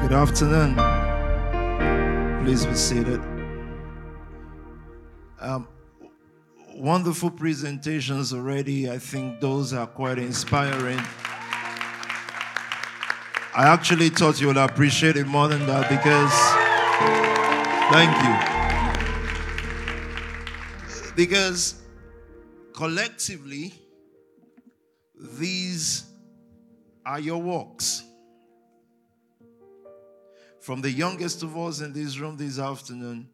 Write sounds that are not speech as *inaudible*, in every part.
Good afternoon. Please be seated. Um, wonderful presentations already. I think those are quite inspiring. I actually thought you would appreciate it more than that because, thank you. Because collectively, these are your works. From the youngest of us in this room this afternoon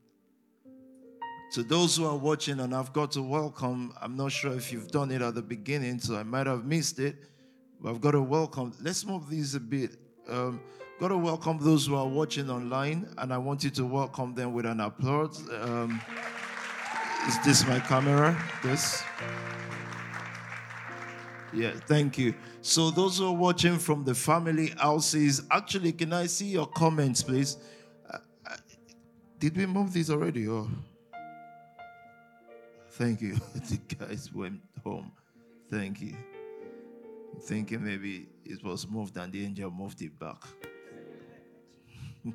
to those who are watching, and I've got to welcome, I'm not sure if you've done it at the beginning, so I might have missed it, but I've got to welcome. Let's move these a bit. Um, got to welcome those who are watching online, and I want you to welcome them with an applause. Um, is this my camera? This? Yeah, thank you. So, those who are watching from the family houses, actually, can I see your comments, please? Uh, uh, did we move this already? Or thank you. *laughs* the guys went home. Thank you. I'm thinking maybe it was moved and the angel moved it back. *laughs*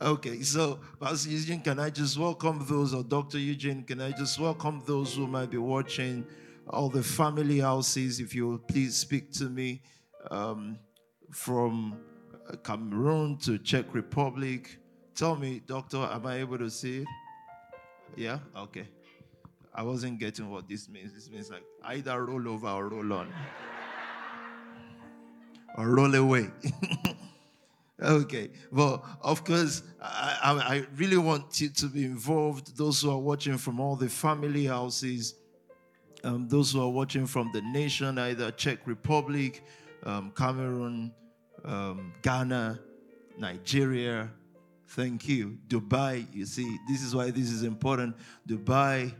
okay, so Pastor Eugene, can I just welcome those, or Dr. Eugene, can I just welcome those who might be watching? All the family houses, if you will please speak to me um, from uh, Cameroon to Czech Republic. Tell me, doctor, am I able to see it? Yeah? Okay. I wasn't getting what this means. This means like either roll over or roll on. *laughs* or roll away. *laughs* okay. Well, of course, I, I, I really want you to be involved. Those who are watching from all the family houses, um, those who are watching from the nation, either Czech Republic, um, Cameroon, um, Ghana, Nigeria. Thank you. Dubai, you see, this is why this is important. Dubai,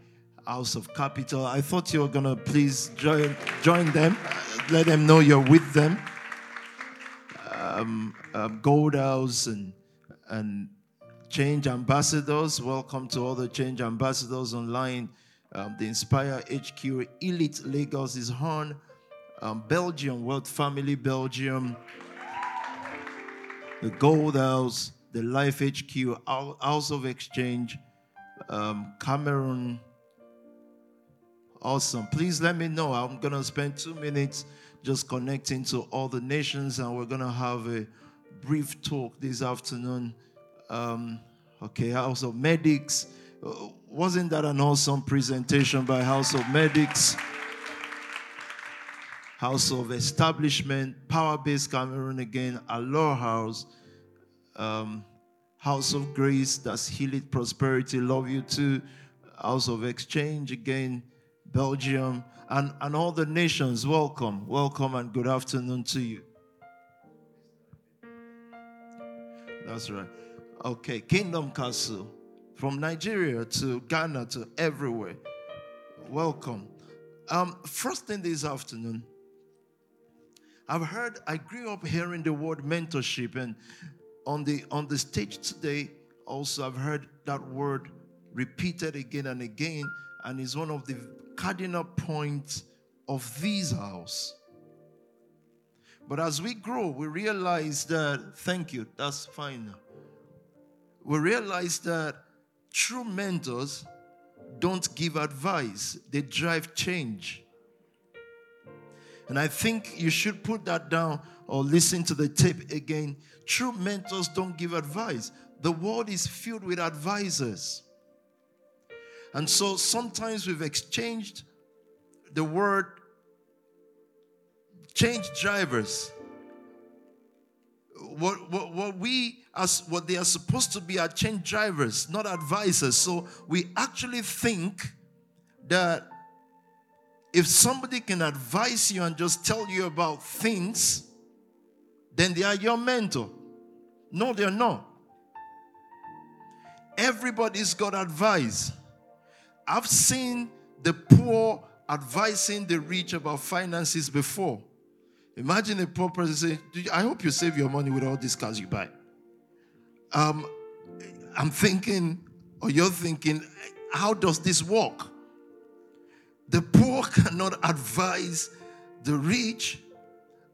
House of Capital. I thought you were going to please join, join them, let them know you're with them. Um, um, Gold House and, and Change Ambassadors. Welcome to all the Change Ambassadors online um, the Inspire HQ, Elite Lagos is on. Um, Belgium, World Family Belgium, the Gold House, the Life HQ, House of Exchange, um, Cameroon. Awesome. Please let me know. I'm going to spend two minutes just connecting to all the nations, and we're going to have a brief talk this afternoon. Um, okay, House of Medics. Wasn't that an awesome presentation by House of Medics? House of Establishment, Power Base Cameroon again, Allure House, um, House of Grace, that's Heal It Prosperity, Love You Too, House of Exchange again, Belgium, and, and all the nations. Welcome, welcome, and good afternoon to you. That's right. Okay, Kingdom Castle from Nigeria to Ghana to everywhere. Welcome. Um, first thing this afternoon, I've heard, I grew up hearing the word mentorship, and on the on the stage today, also I've heard that word repeated again and again, and is one of the cardinal points of this house. But as we grow, we realize that, thank you, that's fine. We realize that True mentors don't give advice, they drive change. And I think you should put that down or listen to the tape again. True mentors don't give advice. The world is filled with advisors. And so sometimes we've exchanged the word change drivers. What, what, what we as what they are supposed to be are change drivers, not advisors. So we actually think that if somebody can advise you and just tell you about things, then they are your mentor. No, they're not. Everybody's got advice. I've seen the poor advising the rich about finances before. Imagine a poor person saying, I hope you save your money with all these cars you buy um, I'm thinking, or you're thinking, how does this work? The poor *laughs* cannot advise the rich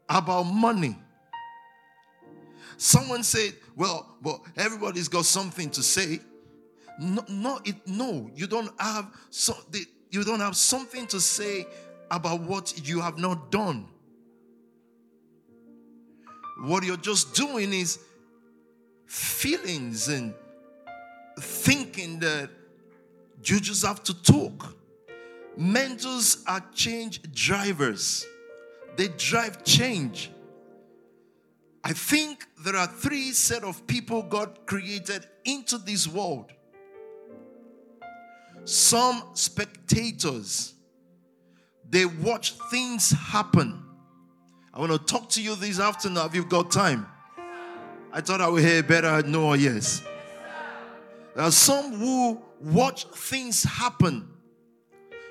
about money. Someone said, Well, but everybody's got something to say. No, no, it, no you don't have so, you don't have something to say about what you have not done. What you're just doing is feelings and thinking that you just have to talk. Mentors are change drivers, they drive change. I think there are three set of people God created into this world. Some spectators, they watch things happen. I want to talk to you this afternoon. Have you got time? I thought I would hear better no or yes. There are some who watch things happen.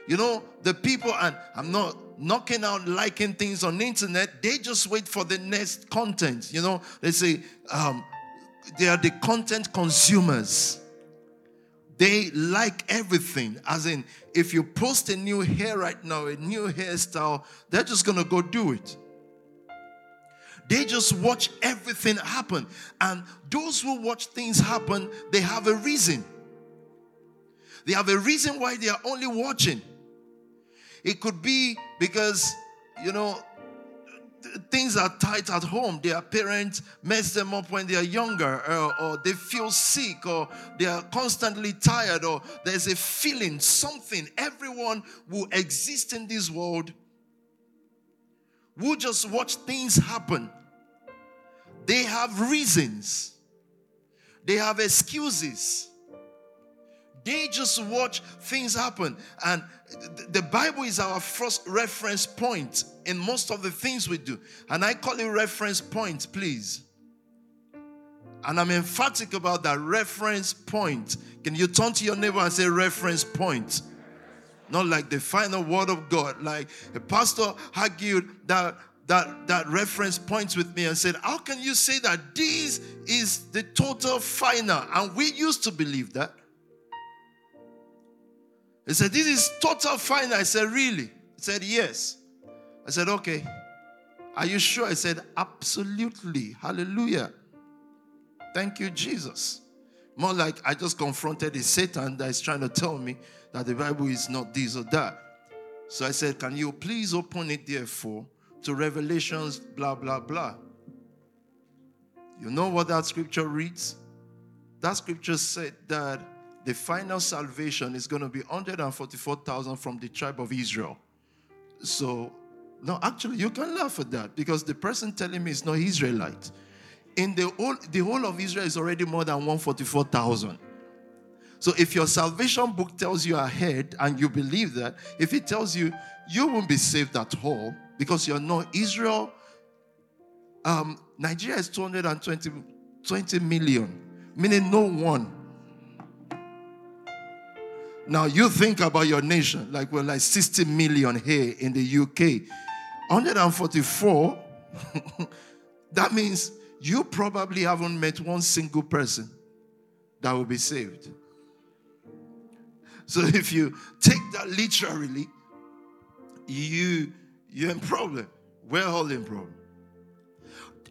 You know, the people, and I'm not knocking out liking things on the internet, they just wait for the next content. You know, they say um, they are the content consumers. They like everything. As in, if you post a new hair right now, a new hairstyle, they're just gonna go do it. They just watch everything happen. And those who watch things happen, they have a reason. They have a reason why they are only watching. It could be because, you know, things are tight at home. Their parents mess them up when they are younger, or, or, they feel sick, or they are constantly tired, or there's a feeling, something. Everyone will exist in this world who just watch things happen. They have reasons, they have excuses. They just watch things happen. And the Bible is our first reference point in most of the things we do. And I call it reference point, please. And I'm emphatic about that reference point. Can you turn to your neighbor and say reference point? Not like the final word of God. Like a pastor argued that that, that reference points with me and said, How can you say that this is the total final? And we used to believe that. He said, This is total final. I said, Really? He said, Yes. I said, Okay. Are you sure? I said, Absolutely. Hallelujah. Thank you, Jesus. More like I just confronted a Satan that is trying to tell me that the Bible is not this or that. So I said, Can you please open it, therefore, to Revelations, blah, blah, blah. You know what that scripture reads? That scripture said that the final salvation is going to be 144,000 from the tribe of Israel. So, no, actually, you can laugh at that because the person telling me is not Israelite. In the whole, the whole of Israel is already more than 144,000. So, if your salvation book tells you ahead and you believe that, if it tells you you won't be saved at all because you're not Israel, um, Nigeria is 220 20 million, meaning no one now you think about your nation, like we're like 60 million here in the UK. 144, *laughs* that means you probably haven't met one single person that will be saved. So if you take that literally, you you're in problem. We're all in problem.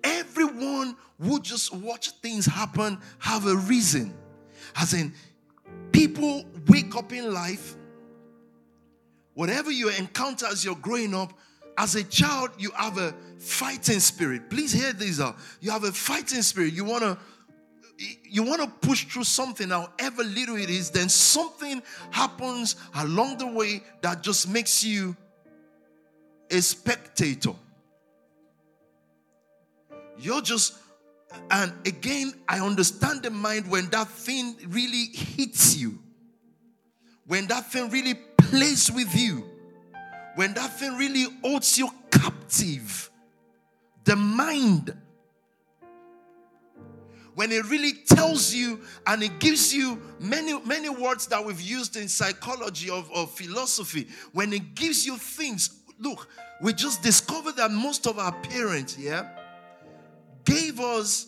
Everyone who just watch things happen have a reason. As in, People wake up in life, whatever you encounter as you're growing up, as a child, you have a fighting spirit. Please hear this out. Uh, you have a fighting spirit. You want to you want to push through something, however little it is, then something happens along the way that just makes you a spectator. You're just and again, I understand the mind when that thing really hits you, when that thing really plays with you, when that thing really holds you captive. The mind, when it really tells you and it gives you many, many words that we've used in psychology of, of philosophy, when it gives you things, look, we just discovered that most of our parents, yeah, gave us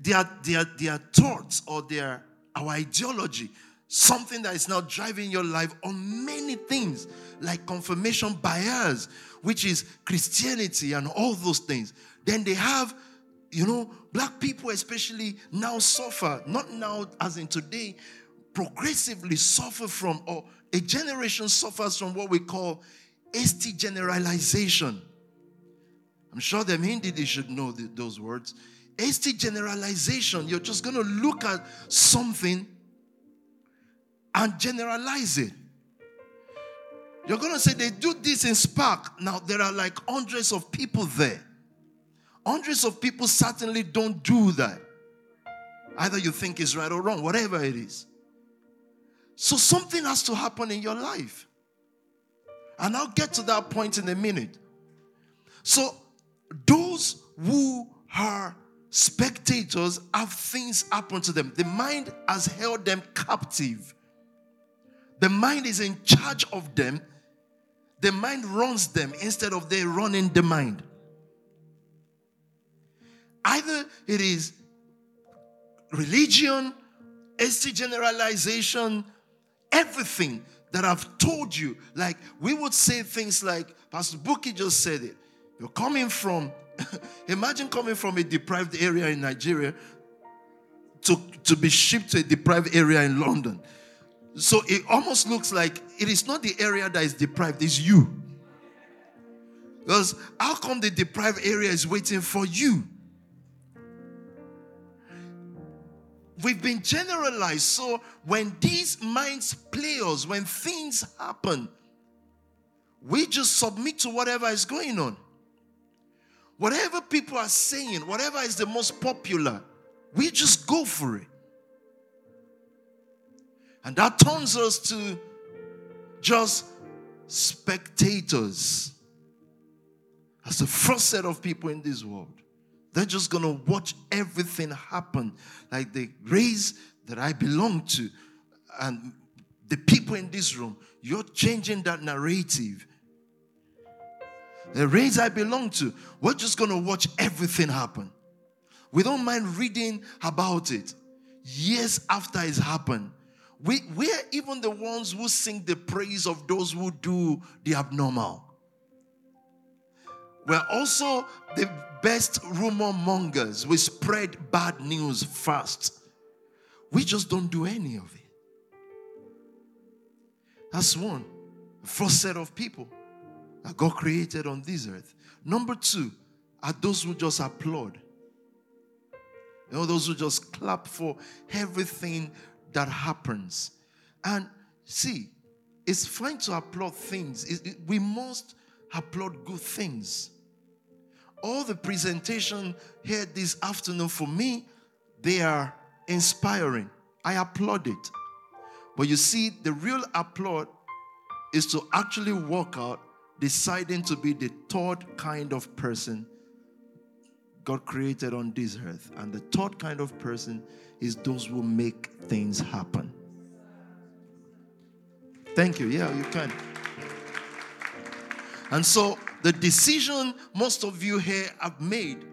their, their, their thoughts or their our ideology, something that is now driving your life on many things, like confirmation bias, which is Christianity and all those things. Then they have You know, black people especially now suffer, not now as in today, progressively suffer from, or a generation suffers from what we call hasty generalization. I'm sure them Hindi they should know the, those words. Hasty generalization. You're just going to look at something and generalize it. You're going to say they do this in Spark. Now there are like hundreds of people there. Hundreds of people certainly don't do that. Either you think it's right or wrong, whatever it is. So something has to happen in your life. And I'll get to that point in a minute. So those who are spectators have things happen to them. The mind has held them captive. The mind is in charge of them. The mind runs them instead of they running the mind. Either it is religion, hasty generalization, everything that I've told you. Like we would say things like, Pastor Buki just said it. You're coming from, *laughs* imagine coming from a deprived area in Nigeria to, to be shipped to a deprived area in London. So it almost looks like it is not the area that is deprived, it's you. Because how come the deprived area is waiting for you? We've been generalized. So when these minds play us, when things happen, we just submit to whatever is going on. Whatever people are saying, whatever is the most popular, we just go for it. And that turns us to just spectators. As the first set of people in this world. They're just going to watch everything happen. Like the race that I belong to and the people in this room, you're changing that narrative. The race I belong to, we're just going to watch everything happen. We don't mind reading about it years after it's happened. We, we're even the ones who sing the praise of those who do the abnormal. We're also the best rumor mongers. We spread bad news fast. We just don't do any of it. That's one. First set of people that God created on this earth. Number two are those who just applaud. You know, those who just clap for everything that happens. And see, it's fine to applaud things. It, it, we must applaud good things all the presentation here this afternoon for me, they are inspiring. I applaud it. But you see, the real applaud is to actually walk out deciding to be the third kind of person God created on this earth. And the third kind of person is those who make things happen. Thank you. Yeah, you can. And so the decision most of you here have made,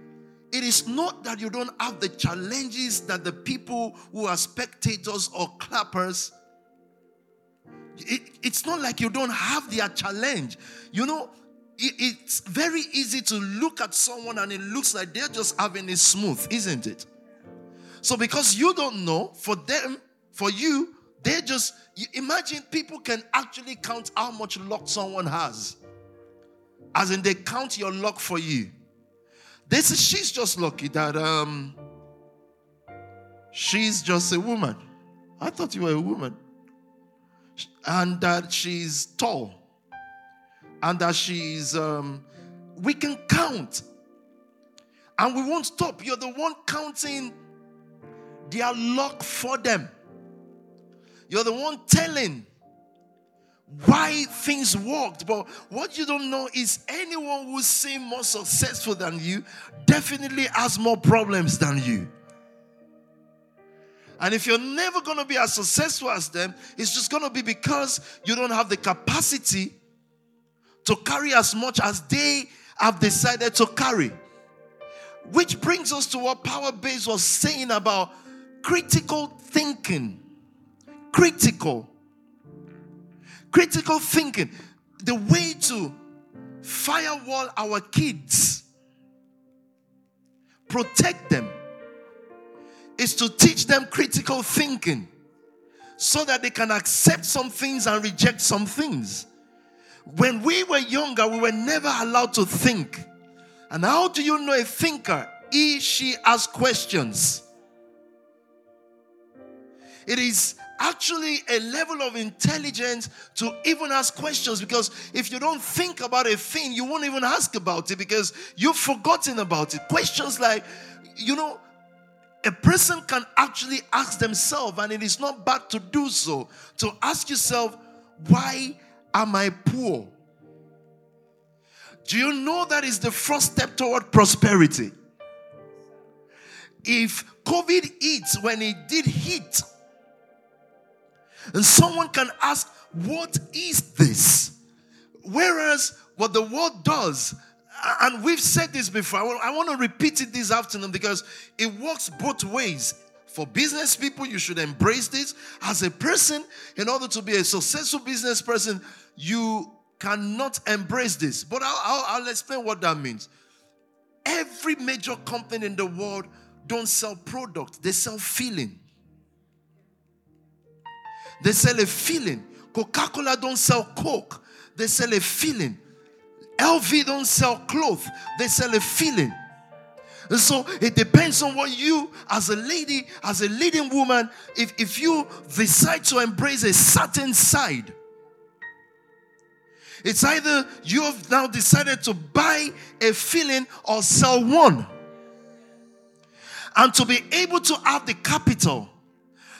it is not that you don't have the challenges that the people who are spectators or clappers it, it's not like you don't have their challenge. You know, it, it's very easy to look at someone and it looks like they're just having it smooth, isn't it? So, because you don't know, for them, for you, they just imagine people can actually count how much luck someone has. As in, they count your luck for you. This is she's just lucky that um she's just a woman. I thought you were a woman. And that she's tall. And that she's um we can count. And we won't stop. You're the one counting their luck for them. You're the one telling why things worked. But what you don't know is anyone who seems more successful than you definitely has more problems than you. And if you're never going to be as successful as them, it's just going to be because you don't have the capacity to carry as much as they have decided to carry. Which brings us to what Power Base was saying about critical thinking. Critical critical thinking, the way to firewall our kids protect them is to teach them critical thinking so that they can accept some things and reject some things. When we were younger, we were never allowed to think. And how do you know a thinker? He, she asks questions. It is actually a level of intelligence to even ask questions because if you don't think about a thing, you won't even ask about it because you've forgotten about it. Questions like, you know, a person can actually ask themselves, and it is not bad to do so, to ask yourself, why am I poor? Do you know that is the first step toward prosperity? If COVID hits when it did hit, and someone can ask, What is this? Whereas what the world does, and we've said this before, I want to repeat it this afternoon because it works both ways. For business people, you should embrace this. As a person, in order to be a successful business person, you cannot embrace this. But I'll, I'll, I'll explain what that means. Every major company in the world don't sell product, they sell feeling. They sell a feeling. Coca-Cola don't sell Coke. They sell a feeling. LV don't sell clothes. They sell a feeling. And so it depends on what you, as a lady, as a leading woman, if, if you decide to embrace a certain side, it's either you have now decided to buy a feeling or sell one. And to be able to have the capital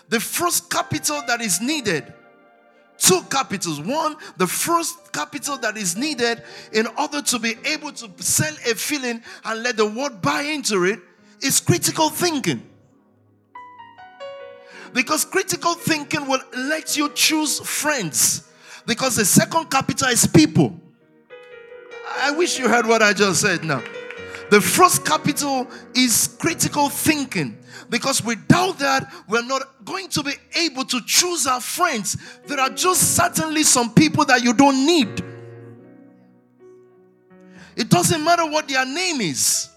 the first capital that is needed two capitals. One, the first capital that is needed in order to be able to sell a feeling and let the world buy into it is critical thinking. Because critical thinking will let you choose friends. Because the second capital is people. I wish you heard what I just said now. The first capital is critical thinking. Because without that, we're not going to be able to choose our friends. There are just certainly some people that you don't need. It doesn't matter what their name is.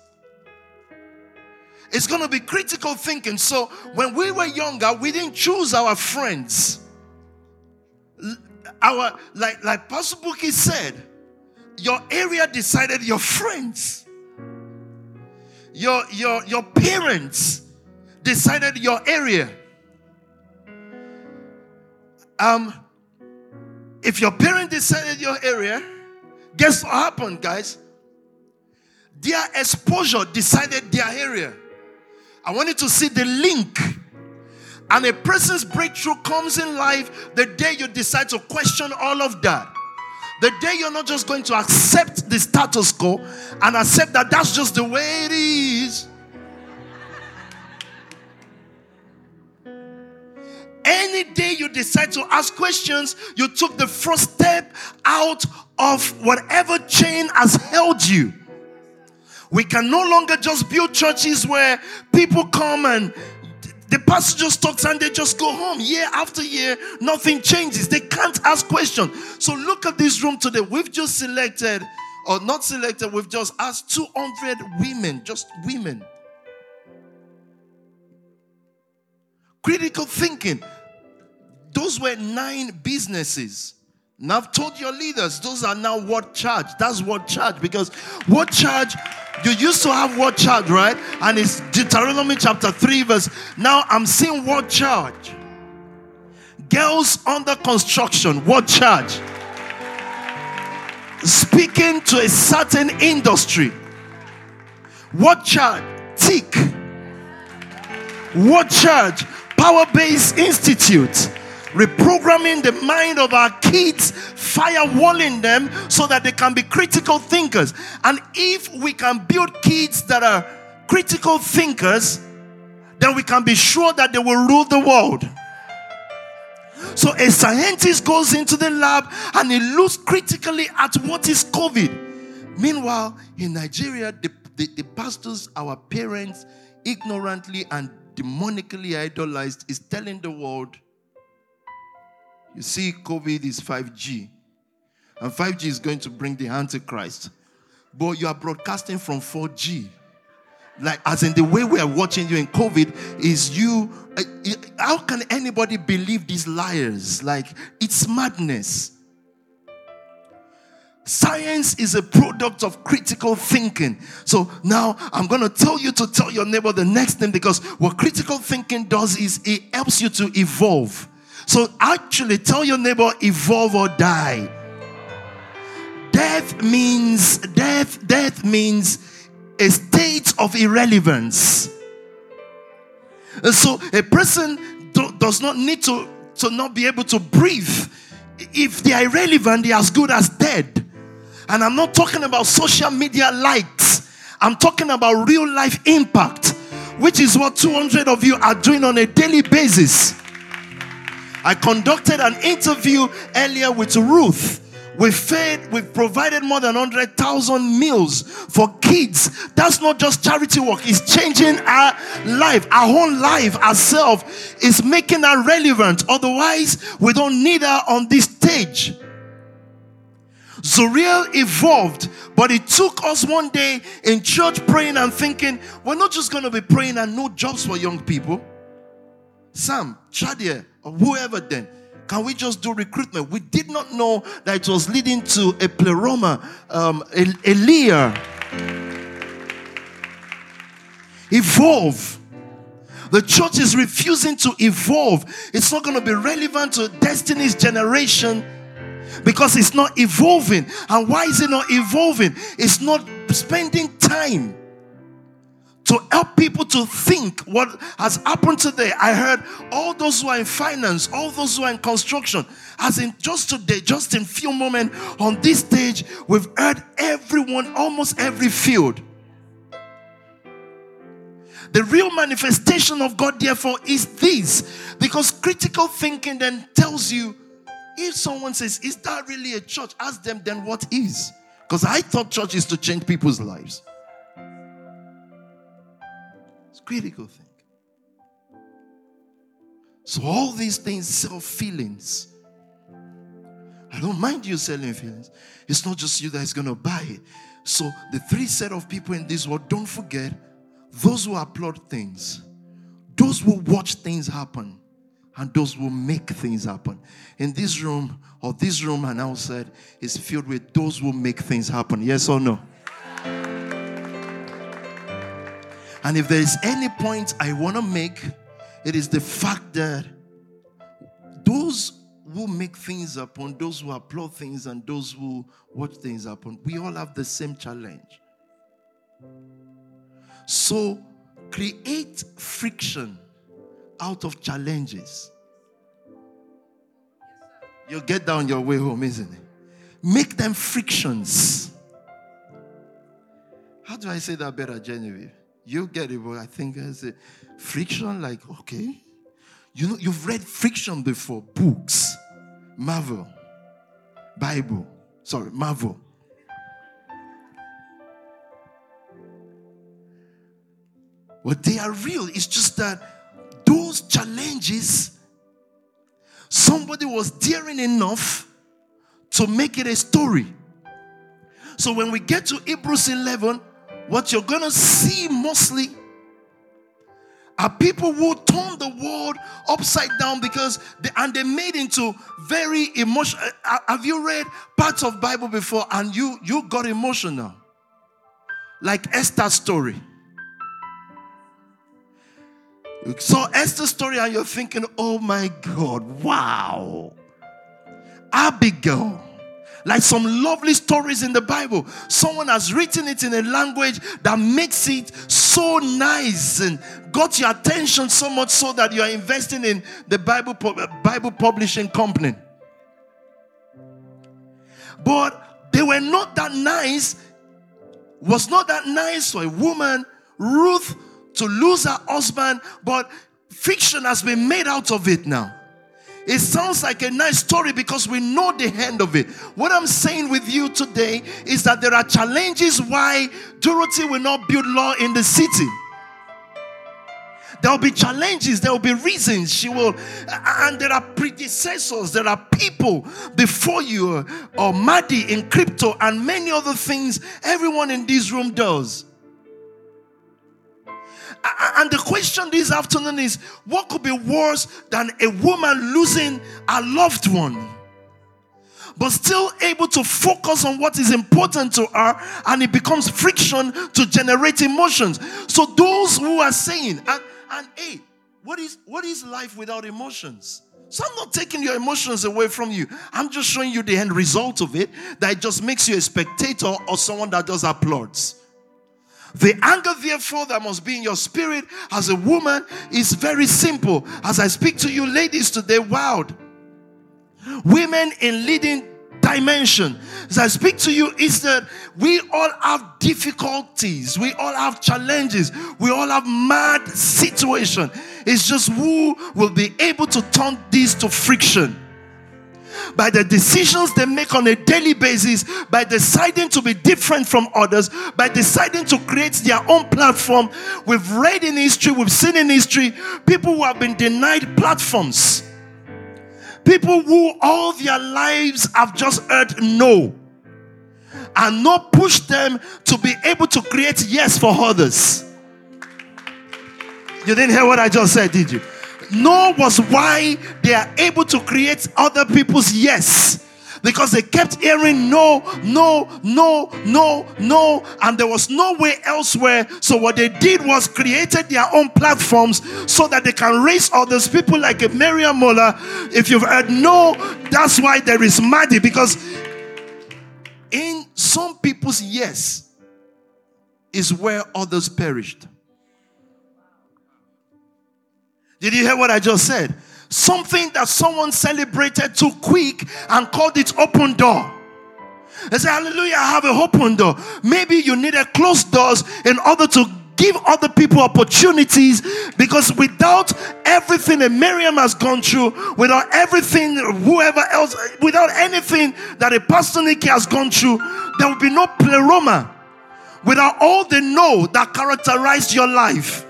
It's going to be critical thinking. So when we were younger, we didn't choose our friends. Our like like Pastor Buki said, your area decided your friends. Your your your parents decided your area. Um, if your parent decided your area, guess what happened, guys? Their exposure decided their area. I want you to see the link. And a person's breakthrough comes in life the day you decide to question all of that. The day you're not just going to accept the status quo and accept that that's just the way it is. Any day you decide to ask questions, you took the first step out of whatever chain has held you. We can no longer just build churches where people come and the pastor just talks and they just go home year after year. Nothing changes. They can't ask questions. So look at this room today. We've just selected or not selected we've just asked 200 women just women. Critical thinking those were nine businesses. Now I've told your leaders, those are now what charge. That's what charge because what charge you used to have what charge, right? And it's Deuteronomy chapter 3, verse. Now I'm seeing what charge. Girls under construction, what charge? Speaking to a certain industry. What charge? Tick. What charge? Power Base Institute reprogramming the mind of our kids, firewalling them so that they can be critical thinkers. And if we can build kids that are critical thinkers, then we can be sure that they will rule the world. So a scientist goes into the lab and he looks critically at what is COVID. Meanwhile, in Nigeria, the, the, the pastors, our parents, ignorantly and demonically idolized, is telling the world you see, COVID is 5G, and 5G is going to bring the Antichrist. But you are broadcasting from 4G. like as in the way we are watching you in COVID, is you. Uh, how can anybody believe these liars? Like it's madness. Science is a product of critical thinking. So now I'm going to tell you to tell your neighbor the next thing because what critical thinking does is it helps you to evolve. So actually tell your neighbor evolve or die. Death means death death means a state of irrelevance. And so a person do, does not need to to not be able to breathe. If they are irrelevant, they are as good as dead. And I'm not talking about social media likes, I'm talking about real life impact, which is what 200 of you are doing on a daily basis. I conducted an interview earlier with Ruth. We fed, we've provided more than 100,000 meals for kids. That's not just charity work, it's changing our life, our own life, ourselves, is making her relevant. Otherwise, we don't need her on this stage. Zuriel evolved, but it took us one day in church praying and thinking, we're not just going to be praying and no jobs for young people. Sam, Chadia, or whoever then, can we just do recruitment? We did not know that it was leading to a pleroma, um, a, a Leah. Evolve. The church is refusing to evolve. It's not going to be relevant to Destiny's generation because it's not evolving. And why is it not evolving? It's not spending time to help people to think what has happened today. I heard all those who are in finance, all those who are in construction, as in just today, just in few moments on this stage, we've heard everyone, almost every field. The real manifestation of God, therefore, is this because critical thinking then tells you if someone says, Is that really a church? Ask them, then what is? Because I thought church is to change people's lives. Critical thing. So all these things sell feelings. I don't mind you selling feelings. It's not just you that is going to buy it. So the three set of people in this world, don't forget those who applaud things, those who watch things happen, and those who make things happen. In this room, or this room and outside, is filled with those who make things happen. Yes or no? And if there is any point I want to make, it is the fact that those who make things happen, those who applaud things, and those who watch things happen, we all have the same challenge. So create friction out of challenges. You'll get down your way home, isn't it? Make them frictions. How do I say that better, Genevieve? You get it, but I think I say friction, like, okay. You know, you've read friction before, books, Marvel, Bible, sorry, Marvel. Well, they are real. It's just that those challenges, somebody was daring enough to make it a story. So when we get to Hebrews 11, what you're going to see mostly are people who turn the world upside down because they, and they made into very emotional uh, uh, have you read parts of bible before and you you got emotional like esther's story you saw Esther's story and you're thinking, oh my God, wow. Abigail. Like some lovely stories in the Bible. Someone has written it in a language that makes it so nice and got your attention so much so that you are investing in the Bible, Bible publishing company. But they were not that nice, was not that nice for a woman, Ruth, to lose her husband, but fiction has been made out of it now. It sounds like a nice story because we know the end of it. What I'm saying with you today is that there are challenges why Dorothy will not build law in the city. There will be challenges, there will be reasons she will, and there are predecessors, there are people before you, or Maddie in crypto, and many other things everyone in this room does. And the question this afternoon is what could be worse than a woman losing a loved one? But still able to focus on what is important to her, and it becomes friction to generate emotions. So, those who are saying, and, and hey, what is what is life without emotions? So I'm not taking your emotions away from you. I'm just showing you the end result of it that it just makes you a spectator or someone that just applauds. The anger, therefore, that must be in your spirit as a woman is very simple. As I speak to you, ladies, today, wow. Women in leading dimension. As I speak to you, is that we all have difficulties, we all have challenges, we all have mad situation. It's just who will be able to turn this to friction by the decisions they make on a daily basis, by deciding to be different from others, by deciding to create their own platform. We've read in history, we've seen in history people who have been denied platforms People who all their lives have just heard no and not push them to be able to create yes for others. You didn't hear what I just said, did you? No was why they are able to create other people's yes because they kept hearing no, no, no, no, no, and there was no way elsewhere. So what they did was created their own platforms so that they can raise others. People like a Miriam Moller. If you've heard no, that's why there is Maddie because in some people's yes is where others perished. Did you hear what I just said? something that someone celebrated too quick and called it open door. They say, Hallelujah, I have a open door. Maybe you need a closed doors in order to give other people opportunities because without everything that Miriam has gone through, without everything, whoever else, without anything that a pastor Nikki has gone through, there will be no pleroma. Without all the know that characterized your life.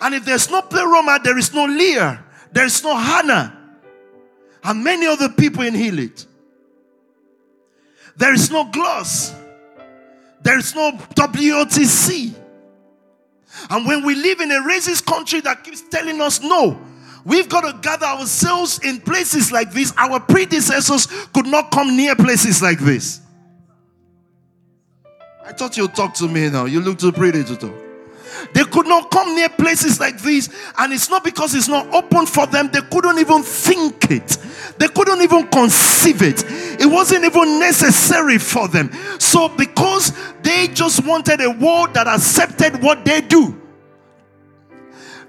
And if there's no pleroma, there is no Leah. There's no Hannah and many other people in it. There is no gloss. There is no WOTC. And when we live in a racist country that keeps telling us no, we've got to gather ourselves in places like this. Our predecessors could not come near places like this. I thought you'd talk to me now. You look too pretty to talk. They could not come near places like this. And it's not because it's not open for them, they couldn't even think it, they couldn't even conceive it. It wasn't even necessary for them. So, because they just wanted a world that accepted what they do.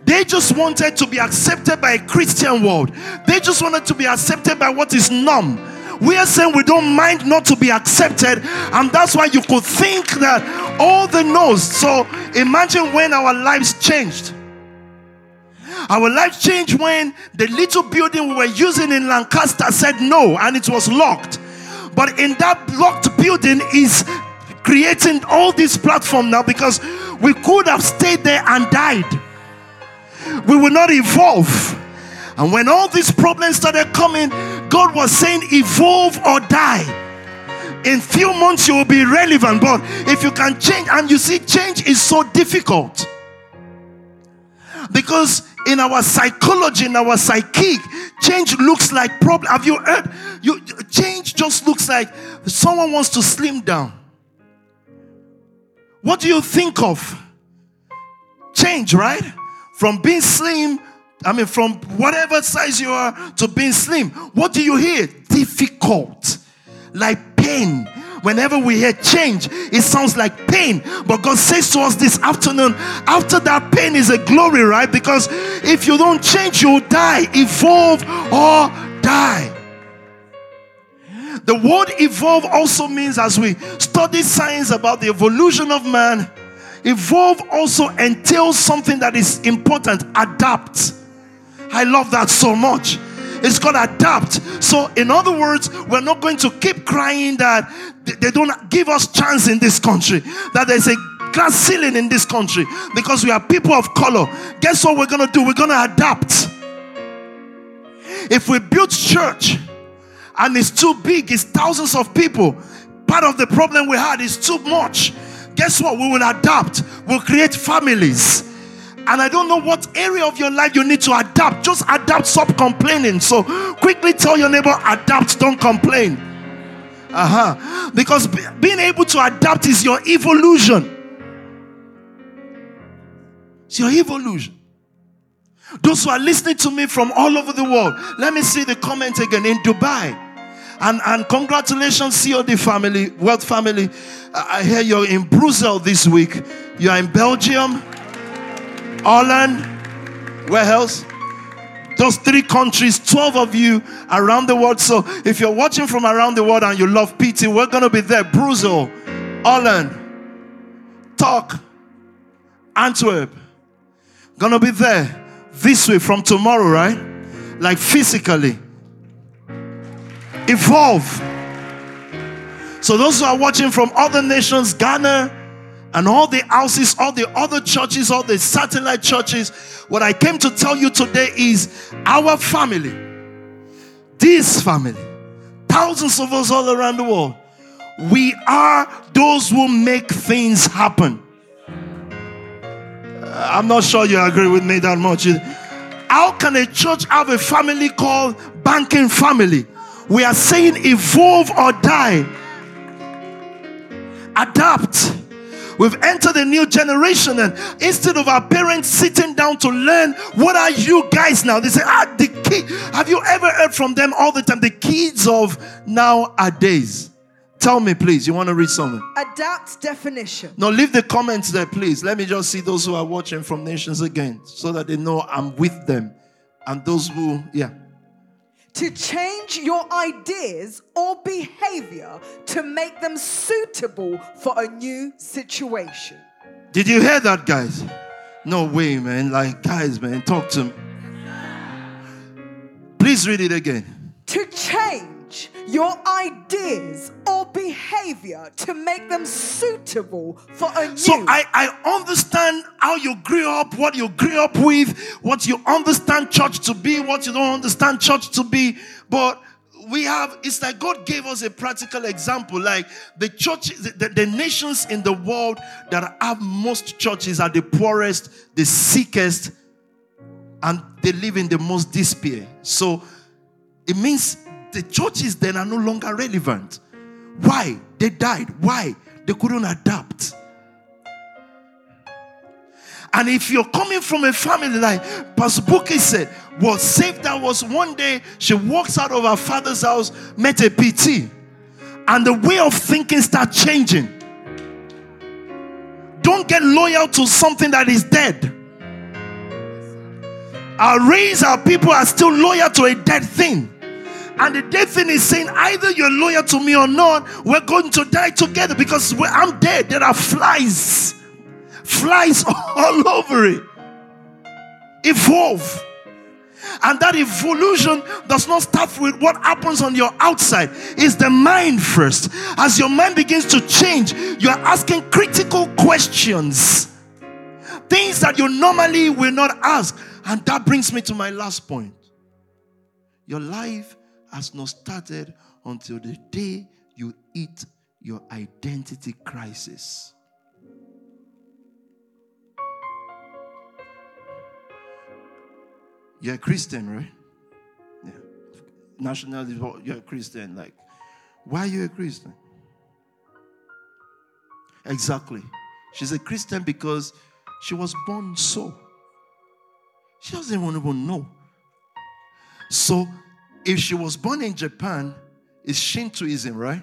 They just wanted to be accepted by a Christian world. They just wanted to be accepted by what is norm we are saying we don't mind not to be accepted, and that's why you could think that all the no's. So imagine when our lives changed. Our life changed when the little building we were using in Lancaster said no and it was locked. But in that locked building is creating all this platform now because we could have stayed there and died. We will not evolve. And when all these problems started coming, God was saying, evolve or die. In few months you will be relevant, but if you can change, and you see, change is so difficult because in our psychology, in our psyche, change looks like problem. Have you heard? You change just looks like someone wants to slim down. What do you think of? Change, right? From being slim I mean, from whatever size you are to being slim, what do you hear? Difficult, like pain. Whenever we hear change, it sounds like pain. But God says to us this afternoon, after that pain is a glory, right? Because if you don't change, you'll die, evolve, or die. The word evolve also means, as we study science about the evolution of man, evolve also entails something that is important adapt I love that so much. It's called adapt. So, in other words, we're not going to keep crying that they don't give us chance in this country, that there's a glass ceiling in this country because we are people of color. Guess what we're going to do? We're going to adapt. If we build church and it's too big, it's thousands of people. Part of the problem we had is too much. guess what? We will adapt. We'll create families. And I don't know what area of your life you need to adapt. Just adapt, stop complaining. So quickly tell your neighbor, adapt, don't complain. Uh-huh. Because being able to adapt is your evolution. It's your evolution. Those who are listening to me from all over the world, let me see the comment again in Dubai. And, and congratulations, COD family, World family. I hear you're in Brussels this week. You're in Belgium, Holland, where else? Those three countries, 12 of you around the world. So if you're watching from around the world and you love PT, we're going to be there. Brussels, Holland, Talk, Antwerp. Gonna be there this way from tomorrow, right? Like physically. Evolve. So, those who are watching from other nations, Ghana, and all the houses, all the other churches, all the satellite churches, what I came to tell you today is our family, this family, thousands of us all around the world, we are those who make things happen. Uh, I'm not sure you agree with me that much. How can a church have a family called banking family? We are saying evolve or die. Adapt. We've entered a new generation, and instead of our parents sitting down to learn, what are you guys now? They say, ah, the kid. Have you ever heard from them all the time? The kids of nowadays. Tell me, please. You want to read something? Adapt definition. No, leave the comments there, please. Let me just see those who are watching from nations again so that they know I'm with them. And those who, yeah. To change your ideas or behavior to make them suitable for a new situation. Did you hear that, guys? No way, man. Like, guys, man, talk to me. Please read it again. To change change your ideas or behavior to make them suitable for a new. So I, I understand how you grew up, what you grew up with, what you understand church to be, what you don't understand church to be, but we have it's like god gave us a practical example like the church the, the, nations in the world that have most churches are the poorest the sickest and they live in the most despair so it means the churches then are no longer relevant. Why? They died. Why? They couldn't adapt. And if you're coming from a family like Pastor Buki said, was saved that was one day she walks out of her father's house, met a PT, and the way of thinking start changing. Don't get loyal to something that is dead. Our raise our people are still loyal to a dead thing. And the dead thing is saying, either you're loyal to me or not, we're going to die together because I'm dead. There are flies, flies *laughs* all over it. Evolve. And that evolution does not start with what happens on your outside. It's the mind first. As your mind begins to change, you're asking critical questions. Things that you normally will not ask. And that brings me to my last point. Your life has not started until the day you eat your identity crisis. You're a Christian, right? Yeah. Nationality, you're a Christian. Like, why are you a Christian? Exactly. She's a Christian because she was born so. She doesn't even know. So if she was born in Japan, it's Shintoism, right?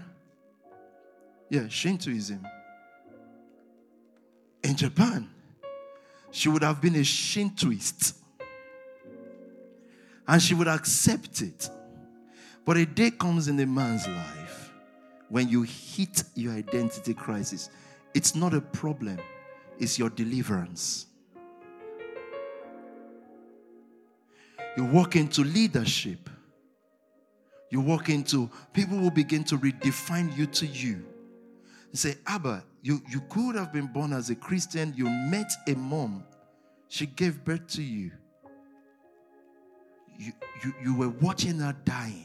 Yeah, Shintoism. In Japan, she would have been a Shintoist. And she would accept it. But a day comes in a man's life when you hit your identity crisis. It's not a problem, it's your deliverance. You walk into leadership you walk into, people will begin to redefine you to you. And say, Abba, you, you could have been born as a Christian. You met a mom. She gave birth to you. You, you, you were watching her dying.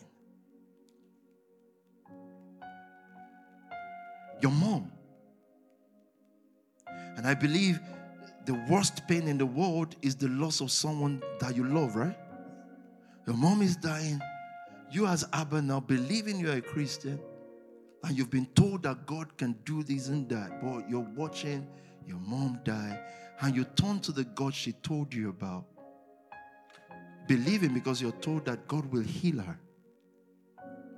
Your mom. And I believe the worst pain in the world is the loss of someone that you love, right? Your mom is dying. You, as Abba, now believing you're a Christian, and you've been told that God can do this and that, but you're watching your mom die, and you turn to the God she told you about, believing because you're told that God will heal her.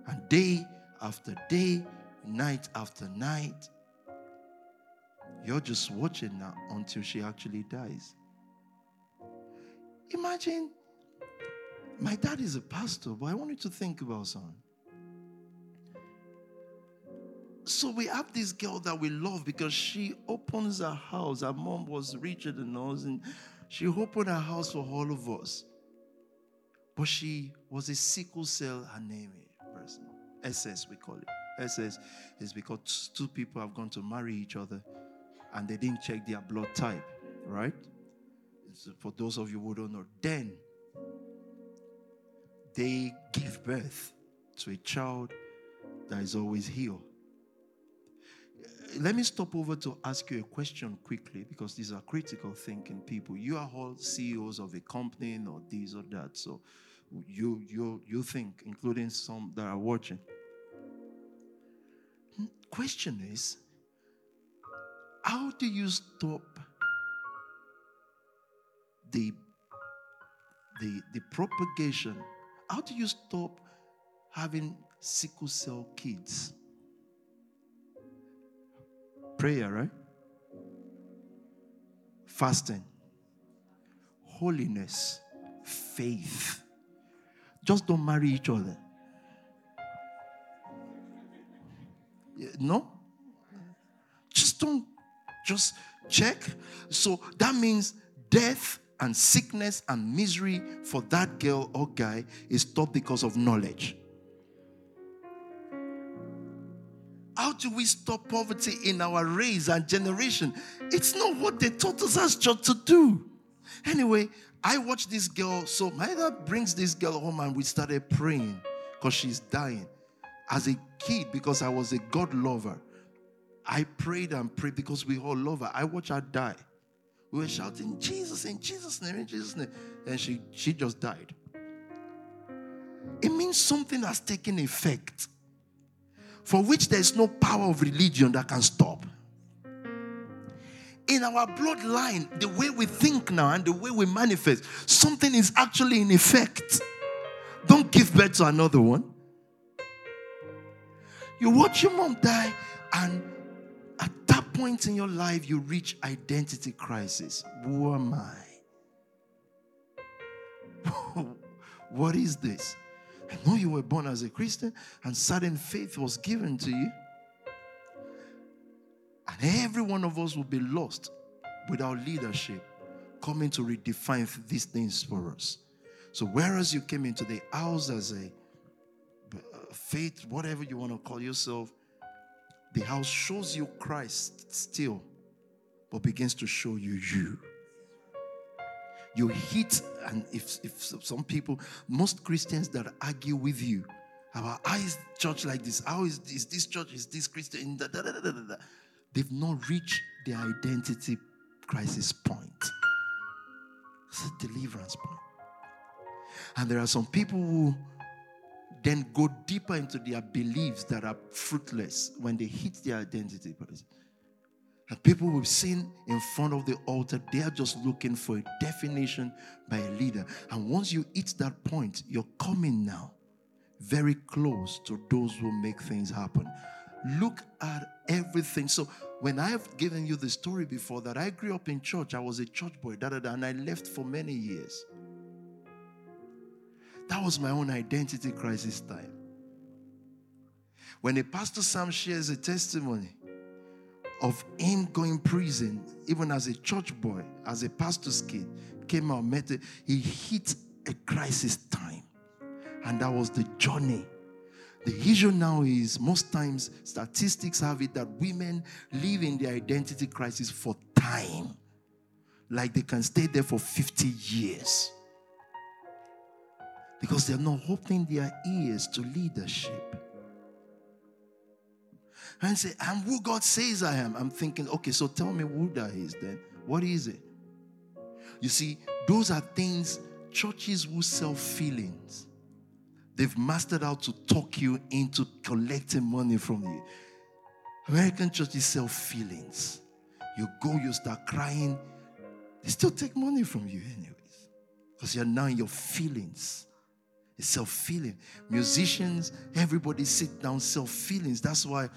And day after day, night after night, you're just watching now until she actually dies. Imagine my dad is a pastor, but I want you to think about something. So we have this girl that we love because she opens her house. Her mom was richer than us, and she opened her house for all of us. But she was a sickle cell anemia person. SS, we call it. SS is because two people have gone to marry each other and they didn't check their blood type, right? For those of you who don't know, then they give birth to a child that is always healed. Let me stop over to ask you a question quickly because these are critical thinking people. You are all CEOs of a company or this or that. So you you you think, including some that are watching. Question is, how do you stop the the, the propagation how do you stop having sickle cell kids? Prayer, right? Fasting, holiness, faith. Just don't marry each other. No? Just don't, just check. So that means death and sickness and misery for that girl or guy is stopped because of knowledge. How do we stop poverty in our race and generation? It's not what they taught us as church to do. Anyway, I watched this girl. So my dad brings this girl home and we started praying because she's dying. As a kid, because I was a God lover, I prayed and prayed because we all love her. I watched her die. We were shouting, Jesus, in Jesus' name, in Jesus' name. And she, she just died. It means something has taken effect for which there is no power of religion that can stop. In our bloodline, the way we think now and the way we manifest, something is actually in effect. Don't give birth to another one. You watch your mom die, and point in your life you reach identity crisis. Who am I? *laughs* what is this? I know you were born as a Christian and certain faith was given to you. And every one of us will be lost without leadership coming to redefine these things for us. So, whereas you came into the house as a uh, faith, whatever you want to call yourself, the house shows you Christ still, but begins to show you you. You hit, and if, if some people, most Christians that argue with you is church like this, how is this, this church is this Christian, da, da, da, they've not reached their identity crisis point. It's a deliverance point. And there are some people who then go deeper into their beliefs that are fruitless when they hit their identity. And people we've seen in front of the altar, they are just looking for a definition by a leader. And once you hit that point, you're coming now very close to those who make things happen. Look at everything. So, when I've given you the story before that I grew up in church, I was a church boy, da, da, da, and I left for many years. That was my own identity crisis time. When a pastor Sam shares a testimony of him going prison, even as a church boy, as a pastor's kid, came out, met it, he hit a crisis time. And that was the journey. The issue now is most times statistics have it that women live in their identity crisis for time. Like they can stay there for 50 years because they're not opening their ears to leadership. and say, I'm who God says I am. I'm thinking, okay, so tell me who that is then. What is it? You see, those are things churches will sell feelings. They've mastered how to talk you into collecting money from you. American churches sell feelings. You go, you start crying, they still take money from you, anyways. Because you're now in your feelings. It's self feeling. Musicians, everybody sit down, self feelings. That's why,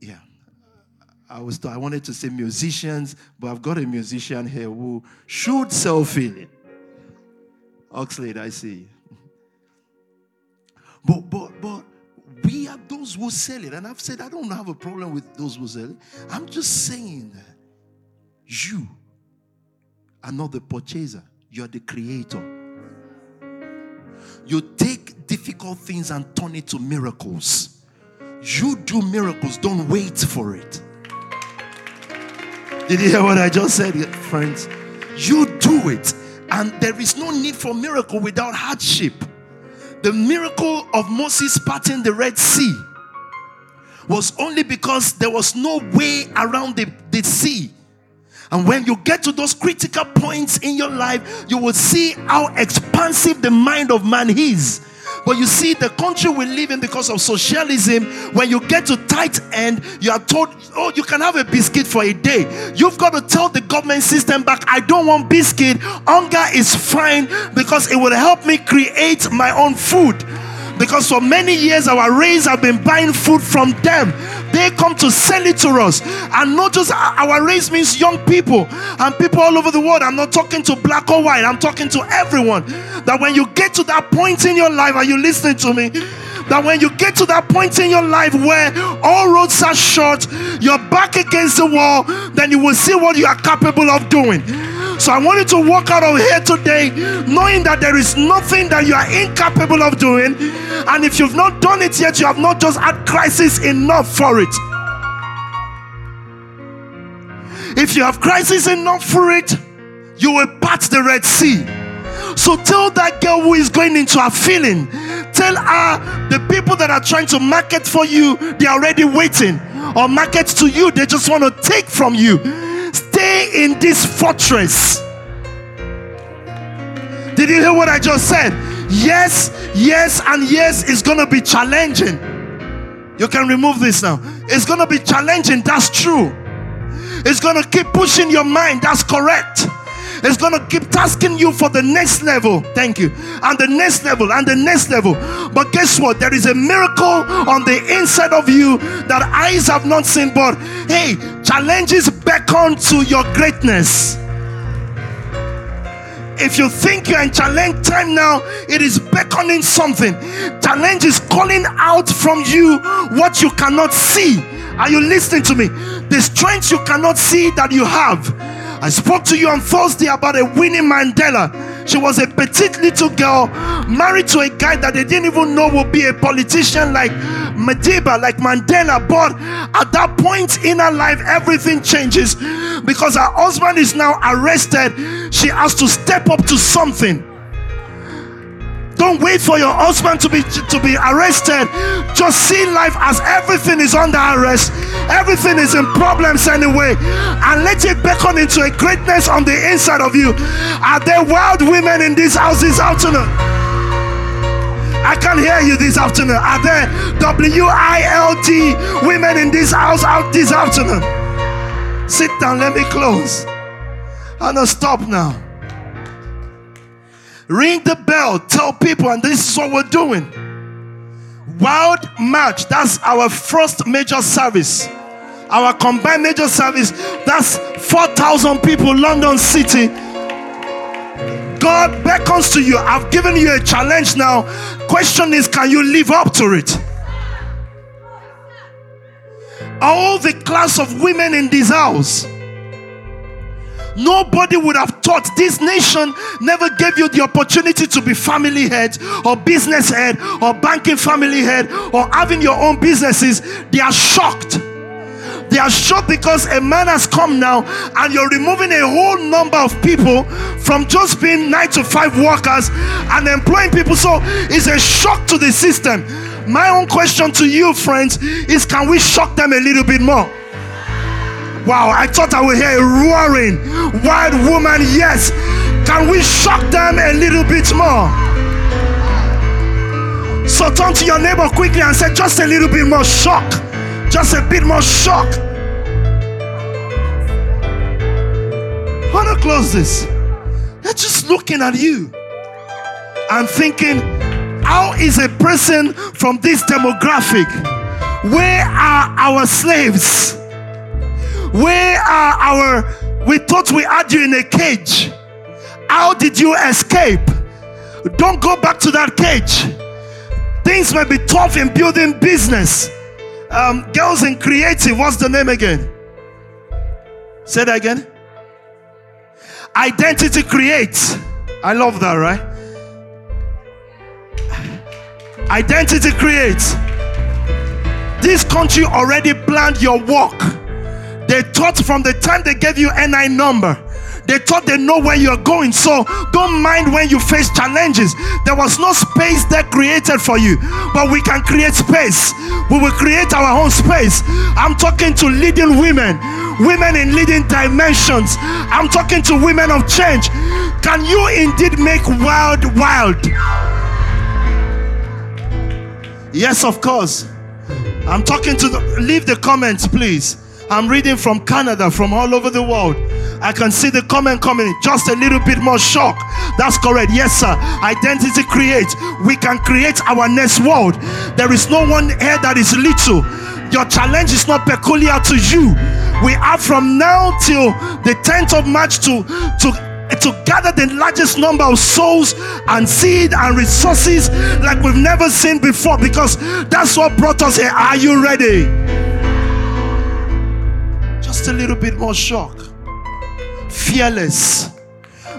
yeah. I was I wanted to say musicians, but I've got a musician here who should self feeling. Oxlade, I see. But but but we are those who sell it. And I've said I don't have a problem with those who sell it. I'm just saying that you are not the purchaser, you're the creator. You take difficult things and turn it to miracles. You do miracles, don't wait for it. Did you hear what I just said, friends? You do it, and there is no need for miracle without hardship. The miracle of Moses parting the Red Sea was only because there was no way around the, the sea. And when you get to those critical points in your life, you will see how expansive the mind of man is. But you see, the country we live in because of socialism, when you get to tight end, you are told, oh, you can have a biscuit for a day. You've got to tell the government system back, I don't want biscuit. Hunger is fine because it will help me create my own food. Because for many years, our race have been buying food from them. They come to sell it to us. And not just our race means young people and people all over the world. I'm not talking to black or white, I'm talking to everyone. That when you get to that point in your life, are you listening to me? that when you get to that point in your life where all roads are short, you're back against the wall, then you will see what you are capable of doing. So I want you to walk out of here today knowing that there is nothing that you are incapable of doing. And if you've not done it yet, you have not just had crisis enough for it. If you have crisis enough for it, you will part the Red Sea. So tell that girl who is going into a feeling, tell her the people that are trying to market for you, they're already waiting. Or market to you, they just want to take from you. Stay in this fortress. Did you hear what I just said? Yes, yes, and yes is going to be challenging. You can remove this now. It's going to be challenging. That's true. It's going to keep pushing your mind. That's correct. It's going to keep tasking you for the next level. Thank you. And the next level and the next level. But guess what? There is a miracle on the inside of you that eyes have not seen. But hey, challenges beckon to your greatness. If you think you're in challenge time now, it is beckoning something. Challenge is calling out from you what you cannot see. Are you listening to me? The strength you cannot see that you have I spoke to you on Thursday about a Winnie Mandela. She was a petite little girl married to a guy that they didn't even know would be a politician like Madiba, like Mandela. But at that point in her life, everything changes because her husband is now arrested. She has to step up to something. Don't wait for your husband to be to be arrested. Just see life as everything is under arrest. Everything is in problems anyway. And let it beckon into a greatness on the inside of you. Are there wild women in this house this afternoon? I can't hear you this afternoon. Are there W I L D women in this house out this afternoon? Sit down, let me close. I'm gonna stop now. Ring the bell, tell people, and this is what we're doing. Wild March, that's our first major service. Our combined major service, that's 4,000 people, London City. God beckons to you. I've given you a challenge now. Question is, can you live up to it? All the class of women in this house Nobody would have thought this nation never gave you the opportunity to be family head or business head or banking family head or having your own businesses. They are shocked. They are shocked because a man has come now and you're removing a whole number of people from just being nine to five workers and employing people. So it's a shock to the system. My own question to you, friends, is can we shock them a little bit more? Wow, I thought I would hear a roaring wild woman. Yes. Can we shock them a little bit more? So turn to your neighbor quickly and say, just a little bit more shock. Just a bit more shock. Want to close this. They're just looking at you and thinking, how is a person from this demographic? Where are our slaves? Where are our, we thought we had you in a cage. How did you escape? Don't go back to that cage. Things may be tough in building business. Um, girls in creative, what's the name again? Say that again. Identity creates. I love that, right? Identity creates. This country already planned your work. They taught from the time they gave you NI number, they thought they know where you're going. So don't mind when you face challenges. There was no space there created for you, but we can create space. We will create our own space. I'm talking to leading women, women in leading dimensions. I'm talking to women of change. Can you indeed make wild wild? Yes, of course. I'm talking to the, leave the comments, please. I'm reading from Canada, from all over the world. I can see the comment coming. Just a little bit more shock. That's correct. Yes, sir. Identity creates. We can create our next world. There is no one here that is little. Your challenge is not peculiar to you. We have from now till the 10th of March to to to gather the largest number of souls and seed and resources like we've never seen before because that's what brought us here. Are you ready? Just a little bit more shock. Fearless.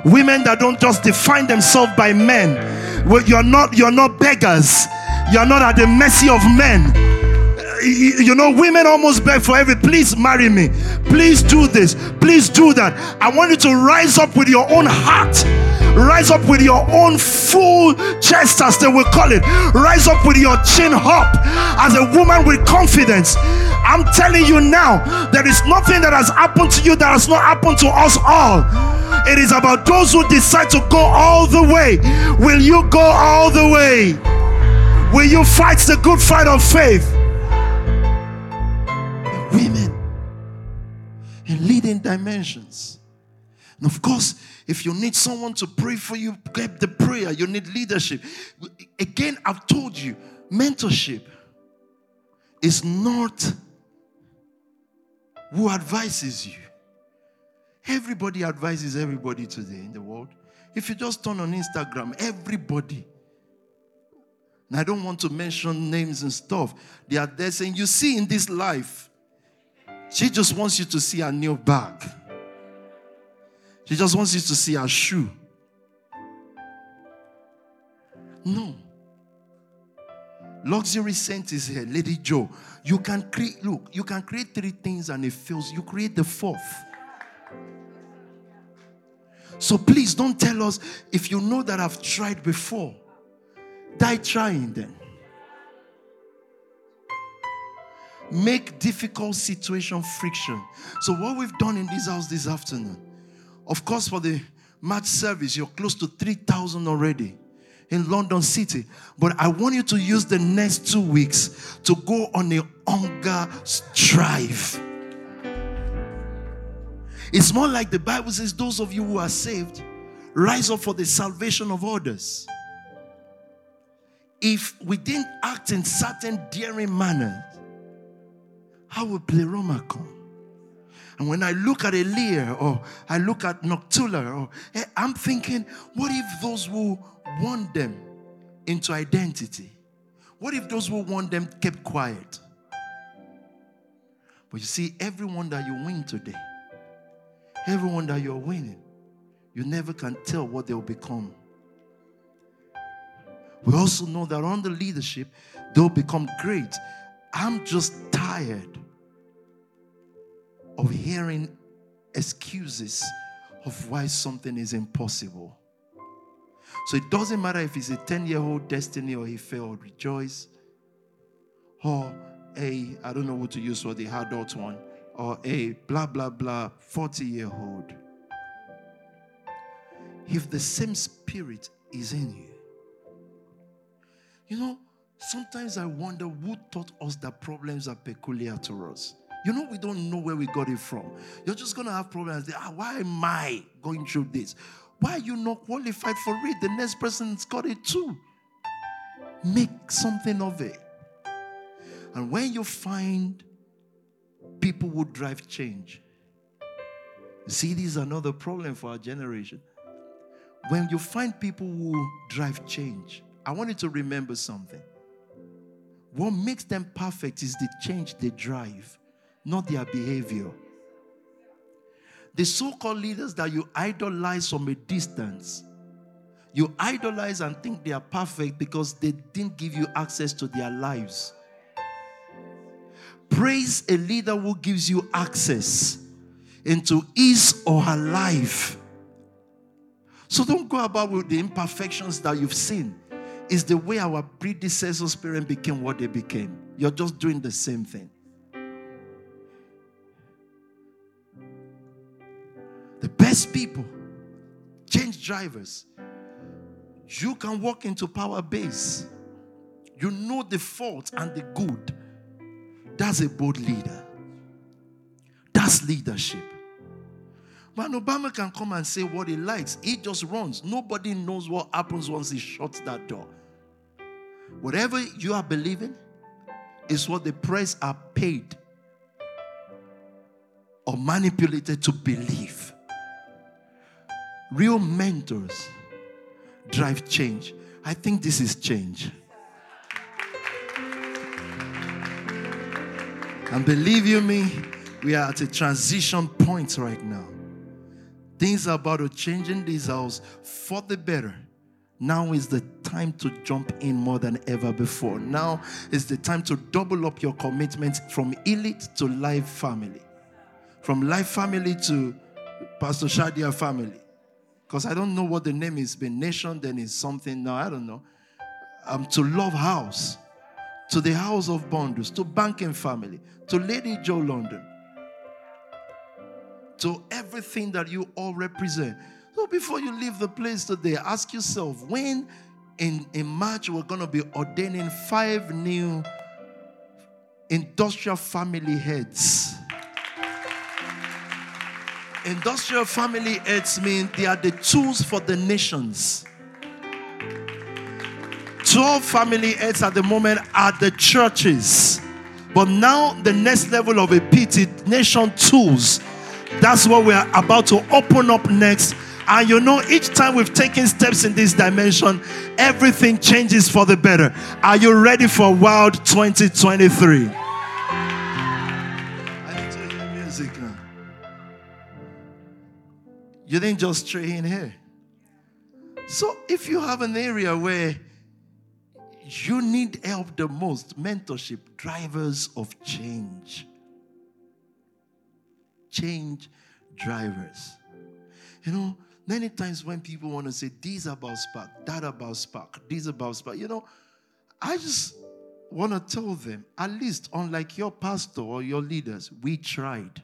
Women that don't just define themselves by men. You're not you're not beggars. You're not at the mercy of men you know, women almost beg for every, please marry me. Please do this. Please do that. I want you to rise up with your own heart. Rise up with your own full chest, as they will call it. Rise up with your chin up as a woman with confidence. I'm telling you now, there is nothing that has happened to you that has not happened to us all. It is about those who decide to go all the way. Will you go all the way? Will you fight the good fight of faith? In leading dimensions. And of course, if you need someone to pray for you, get the prayer. You need leadership. Again, I've told you, mentorship is not who advises you. Everybody advises everybody today in the world. If you just turn on Instagram, everybody. And I don't want to mention names and stuff. They are there saying, You see, in this life, she just wants you to see a new bag. She just wants you to see a shoe. No. Luxury scent is here, Lady Joe. You can create, look, you can create three things and it fails. You create the fourth. So please don't tell us if you know that I've tried before. Die trying then. Make difficult situation friction. So, what we've done in this house this afternoon, of course, for the match service, you're close to 3,000 already in London City. But I want you to use the next two weeks to go on a hunger drive. It's more like the Bible says, those of you who are saved, rise up for the salvation of others. If we didn't act in certain daring manner, how will Pleroma come? And when I look at Elia or I look at Noctula, or eh, I'm thinking, what if those who want them into identity? What if those who want them kept quiet? But you see, everyone that you win today, everyone that you're winning, you never can tell what they'll become. We also know that under leadership, they'll become great. I'm just tired of hearing excuses of why something is impossible. So it doesn't matter if it's a 10 year old destiny or he failed, rejoice or a, I don't know what to use for the adult one, or a blah, blah, blah 40 year old. If the same spirit is in you, you know, sometimes I wonder who taught us that problems are peculiar to us. You know, we don't know where we got it from. You're just going to have problems. Ah, why am I going through this? Why are you not qualified for it? The next person's got it too. Make something of it. And when you find people who drive change, see, this is another problem for our generation. When you find people who drive change, I want you to remember something. What makes them perfect is the change they drive, not their behavior. The so called leaders that you idolize from a distance, you idolize and think they are perfect because they didn't give you access to their lives. Praise a leader who gives you access into his or her life. So don't go about with the imperfections that you've seen. It's the way our predecessors' parents became what they became. You're just doing the same thing. The best people, change drivers. You can walk into power base. You know the fault and the good. That's a bold leader. That's leadership. But Obama can come and say what he likes. He just runs. Nobody knows what happens once he shuts that door. Whatever you are believing is what the press are paid or manipulated to believe. Real mentors drive change. I think this is change. And believe you me, we are at a transition point right now. Things are about to change in this house for the better. Now is the time to jump in more than ever before. Now is the time to double up your commitment from elite to life family. From life family to Pastor Shadia family. Because I don't know what the name is, been nation, then it's something now, I don't know. Um, to love house to the house of bondage, to banking family, to Lady Joe London, to everything that you all represent. So before you leave the place today, ask yourself when in, in March we're going to be ordaining five new industrial family heads. Industrial family heads mean they are the tools for the nations. 12 family heads at the moment are the churches. But now, the next level of a PT, nation tools. That's what we are about to open up next. And you know, each time we've taken steps in this dimension, everything changes for the better. Are you ready for Wild 2023? I need to hear music now. You didn't just stray in here. So, if you have an area where you need help the most mentorship, drivers of change. Change drivers. You know, many times when people want to say, these about SPAC, that about SPAC, these about SPAC, you know, I just want to tell them, at least unlike your pastor or your leaders, we tried.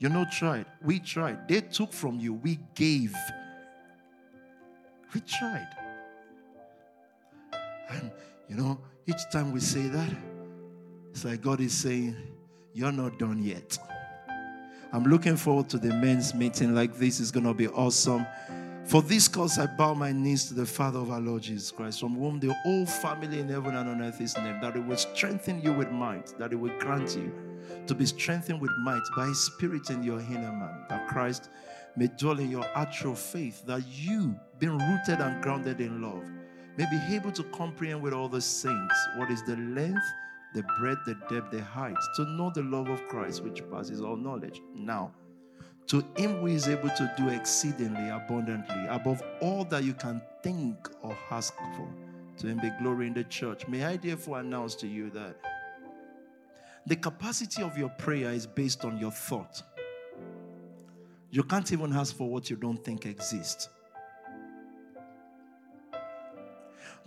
You know, tried. We tried. They took from you, we gave. We tried. And you know, each time we say that, it's like God is saying, You're not done yet. I'm looking forward to the men's meeting like this. It's going to be awesome. For this cause, I bow my knees to the Father of our Lord Jesus Christ, from whom the whole family in heaven and on earth is named, that it will strengthen you with might, that it will grant you to be strengthened with might by His Spirit in your inner man, that Christ may dwell in your actual faith, that you, being rooted and grounded in love, may be able to comprehend with all the saints what is the length, the breadth, the depth, the height, to know the love of Christ which passes all knowledge. Now, to him who is able to do exceedingly abundantly above all that you can think or ask for, to him be glory in the church. May I therefore announce to you that the capacity of your prayer is based on your thought. You can't even ask for what you don't think exists.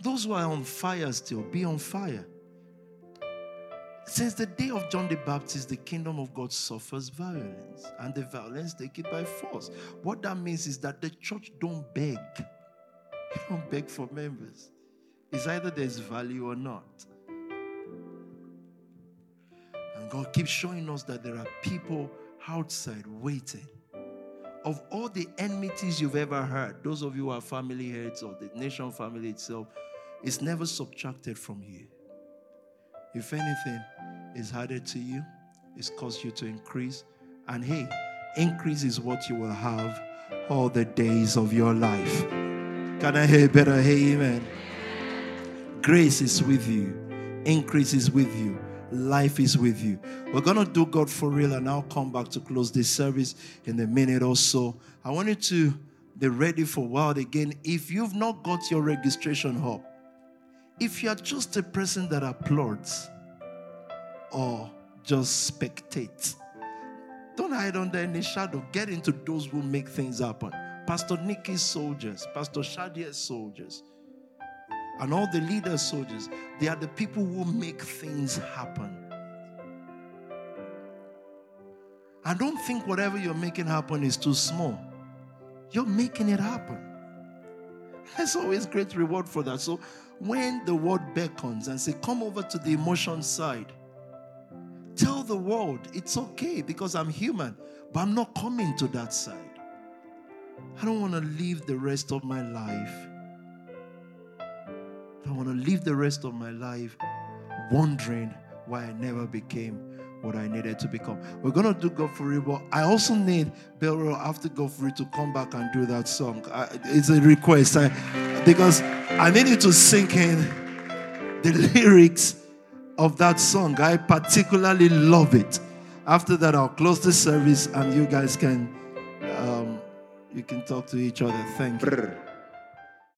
Those who are on fire still, be on fire. Since the day of John the Baptist, the kingdom of God suffers violence, and the violence take it by force. What that means is that the church don't beg. *laughs* You don't beg for members. It's either there's value or not. And God keeps showing us that there are people outside waiting. Of all the enmities you've ever heard, those of you who are family heads or the nation family itself, it's never subtracted from you. If anything, is added to you, it's caused you to increase. And hey, increase is what you will have all the days of your life. Can I hear better? Hey, amen. Grace is with you, increase is with you, life is with you. We're going to do God for real, and I'll come back to close this service in a minute or so. I want you to be ready for wild again. If you've not got your registration up, if you're just a person that applauds or just spectates, don't hide under any shadow. Get into those who make things happen. Pastor Nikki's soldiers, Pastor Shadia's soldiers, and all the leaders' soldiers, they are the people who make things happen. I don't think whatever you're making happen is too small. You're making it happen. There's always great reward for that. So when the world beckons and say, come over to the emotion side, tell the world it's okay because I'm human, but I'm not coming to that side. I don't want to live the rest of my life. I want to live the rest of my life wondering why I never became what I needed to become. We're gonna do God for you, but I also need Belro after God for you to come back and do that song. I, it's a request I, because I need you to sink in the *laughs* lyrics of that song. I particularly love it. After that, I'll close the service and you guys can um, you can talk to each other. Thank you.